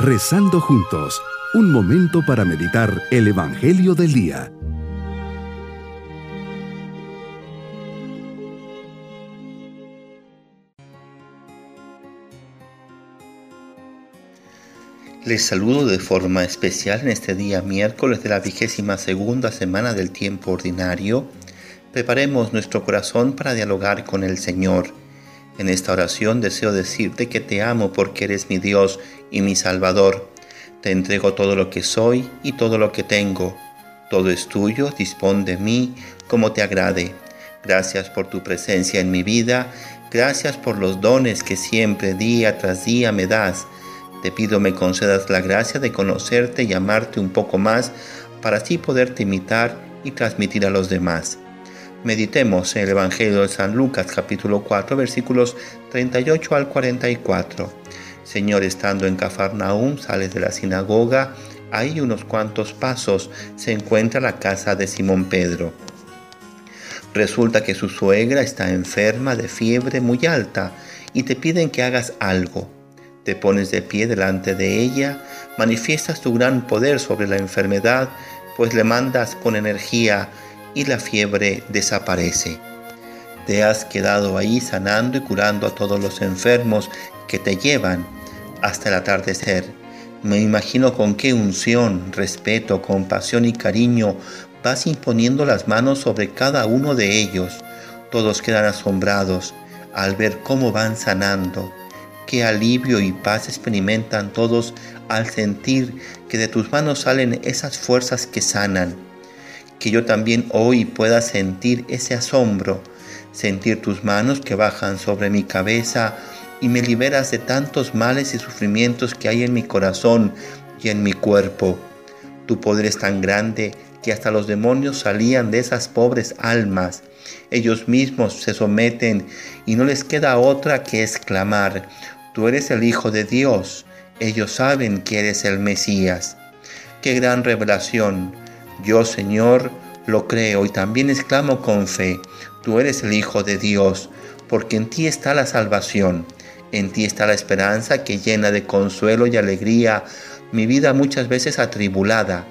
Rezando juntos, un momento para meditar el Evangelio del Día. Les saludo de forma especial en este día miércoles de la vigésima segunda semana del tiempo ordinario. Preparemos nuestro corazón para dialogar con el Señor. En esta oración deseo decirte que te amo porque eres mi Dios y mi Salvador. Te entrego todo lo que soy y todo lo que tengo. Todo es tuyo, dispón de mí como te agrade. Gracias por tu presencia en mi vida, gracias por los dones que siempre día tras día me das. Te pido me concedas la gracia de conocerte y amarte un poco más para así poderte imitar y transmitir a los demás. Meditemos en el Evangelio de San Lucas capítulo 4 versículos 38 al 44. Señor, estando en Cafarnaúm, sales de la sinagoga, ahí unos cuantos pasos se encuentra la casa de Simón Pedro. Resulta que su suegra está enferma de fiebre muy alta y te piden que hagas algo. Te pones de pie delante de ella, manifiestas tu gran poder sobre la enfermedad, pues le mandas con energía y la fiebre desaparece. Te has quedado ahí sanando y curando a todos los enfermos que te llevan hasta el atardecer. Me imagino con qué unción, respeto, compasión y cariño vas imponiendo las manos sobre cada uno de ellos. Todos quedan asombrados al ver cómo van sanando. Qué alivio y paz experimentan todos al sentir que de tus manos salen esas fuerzas que sanan que yo también hoy pueda sentir ese asombro, sentir tus manos que bajan sobre mi cabeza y me liberas de tantos males y sufrimientos que hay en mi corazón y en mi cuerpo. Tu poder es tan grande que hasta los demonios salían de esas pobres almas. Ellos mismos se someten y no les queda otra que exclamar, tú eres el Hijo de Dios. Ellos saben que eres el Mesías. Qué gran revelación yo, Señor, lo creo y también exclamo con fe, tú eres el Hijo de Dios, porque en ti está la salvación, en ti está la esperanza que llena de consuelo y alegría mi vida muchas veces atribulada.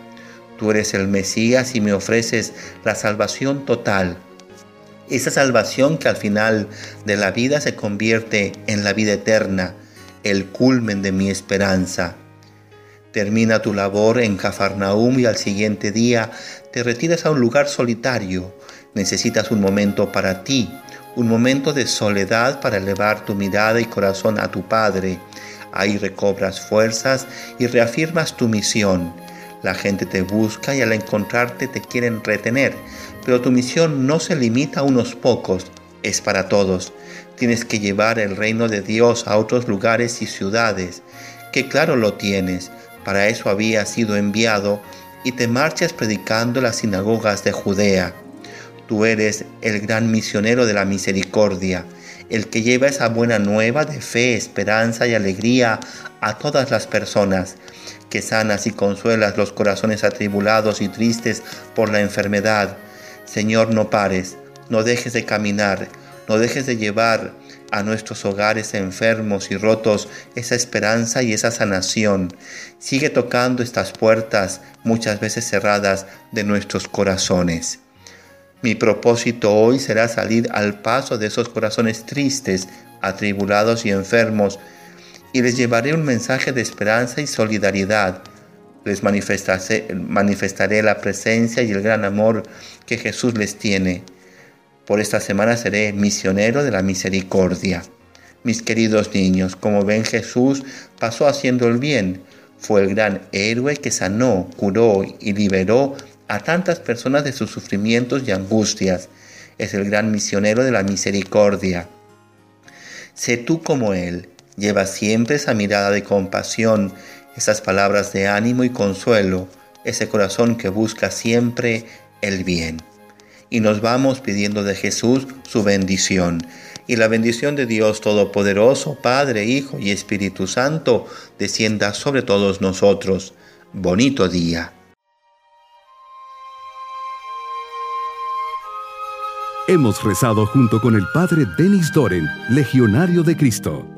Tú eres el Mesías y me ofreces la salvación total. Esa salvación que al final de la vida se convierte en la vida eterna, el culmen de mi esperanza. Termina tu labor en Cafarnaum y al siguiente día te retiras a un lugar solitario. Necesitas un momento para ti, un momento de soledad para elevar tu mirada y corazón a tu Padre. Ahí recobras fuerzas y reafirmas tu misión. La gente te busca y al encontrarte te quieren retener, pero tu misión no se limita a unos pocos, es para todos. Tienes que llevar el reino de Dios a otros lugares y ciudades, que claro lo tienes, para eso había sido enviado y te marchas predicando las sinagogas de Judea. Tú eres el gran misionero de la misericordia, el que lleva esa buena nueva de fe, esperanza y alegría a todas las personas, que sanas y consuelas los corazones atribulados y tristes por la enfermedad. Señor, no pares, no dejes de caminar, no dejes de llevar a nuestros hogares enfermos y rotos esa esperanza y esa sanación. Sigue tocando estas puertas muchas veces cerradas de nuestros corazones. Mi propósito hoy será salir al paso de esos corazones tristes, atribulados y enfermos, y les llevaré un mensaje de esperanza y solidaridad. Les manifestaré, manifestaré la presencia y el gran amor que Jesús les tiene. Por esta semana seré misionero de la misericordia. Mis queridos niños, como ven Jesús pasó haciendo el bien. Fue el gran héroe que sanó, curó y liberó a tantas personas de sus sufrimientos y angustias. Es el gran misionero de la misericordia. Sé tú como Él. Lleva siempre esa mirada de compasión, esas palabras de ánimo y consuelo, ese corazón que busca siempre el bien y nos vamos pidiendo de Jesús su bendición. Y la bendición de Dios Todopoderoso, Padre, Hijo y Espíritu Santo, descienda sobre todos nosotros. Bonito día. Hemos rezado junto con el Padre Denis Doren, Legionario de Cristo.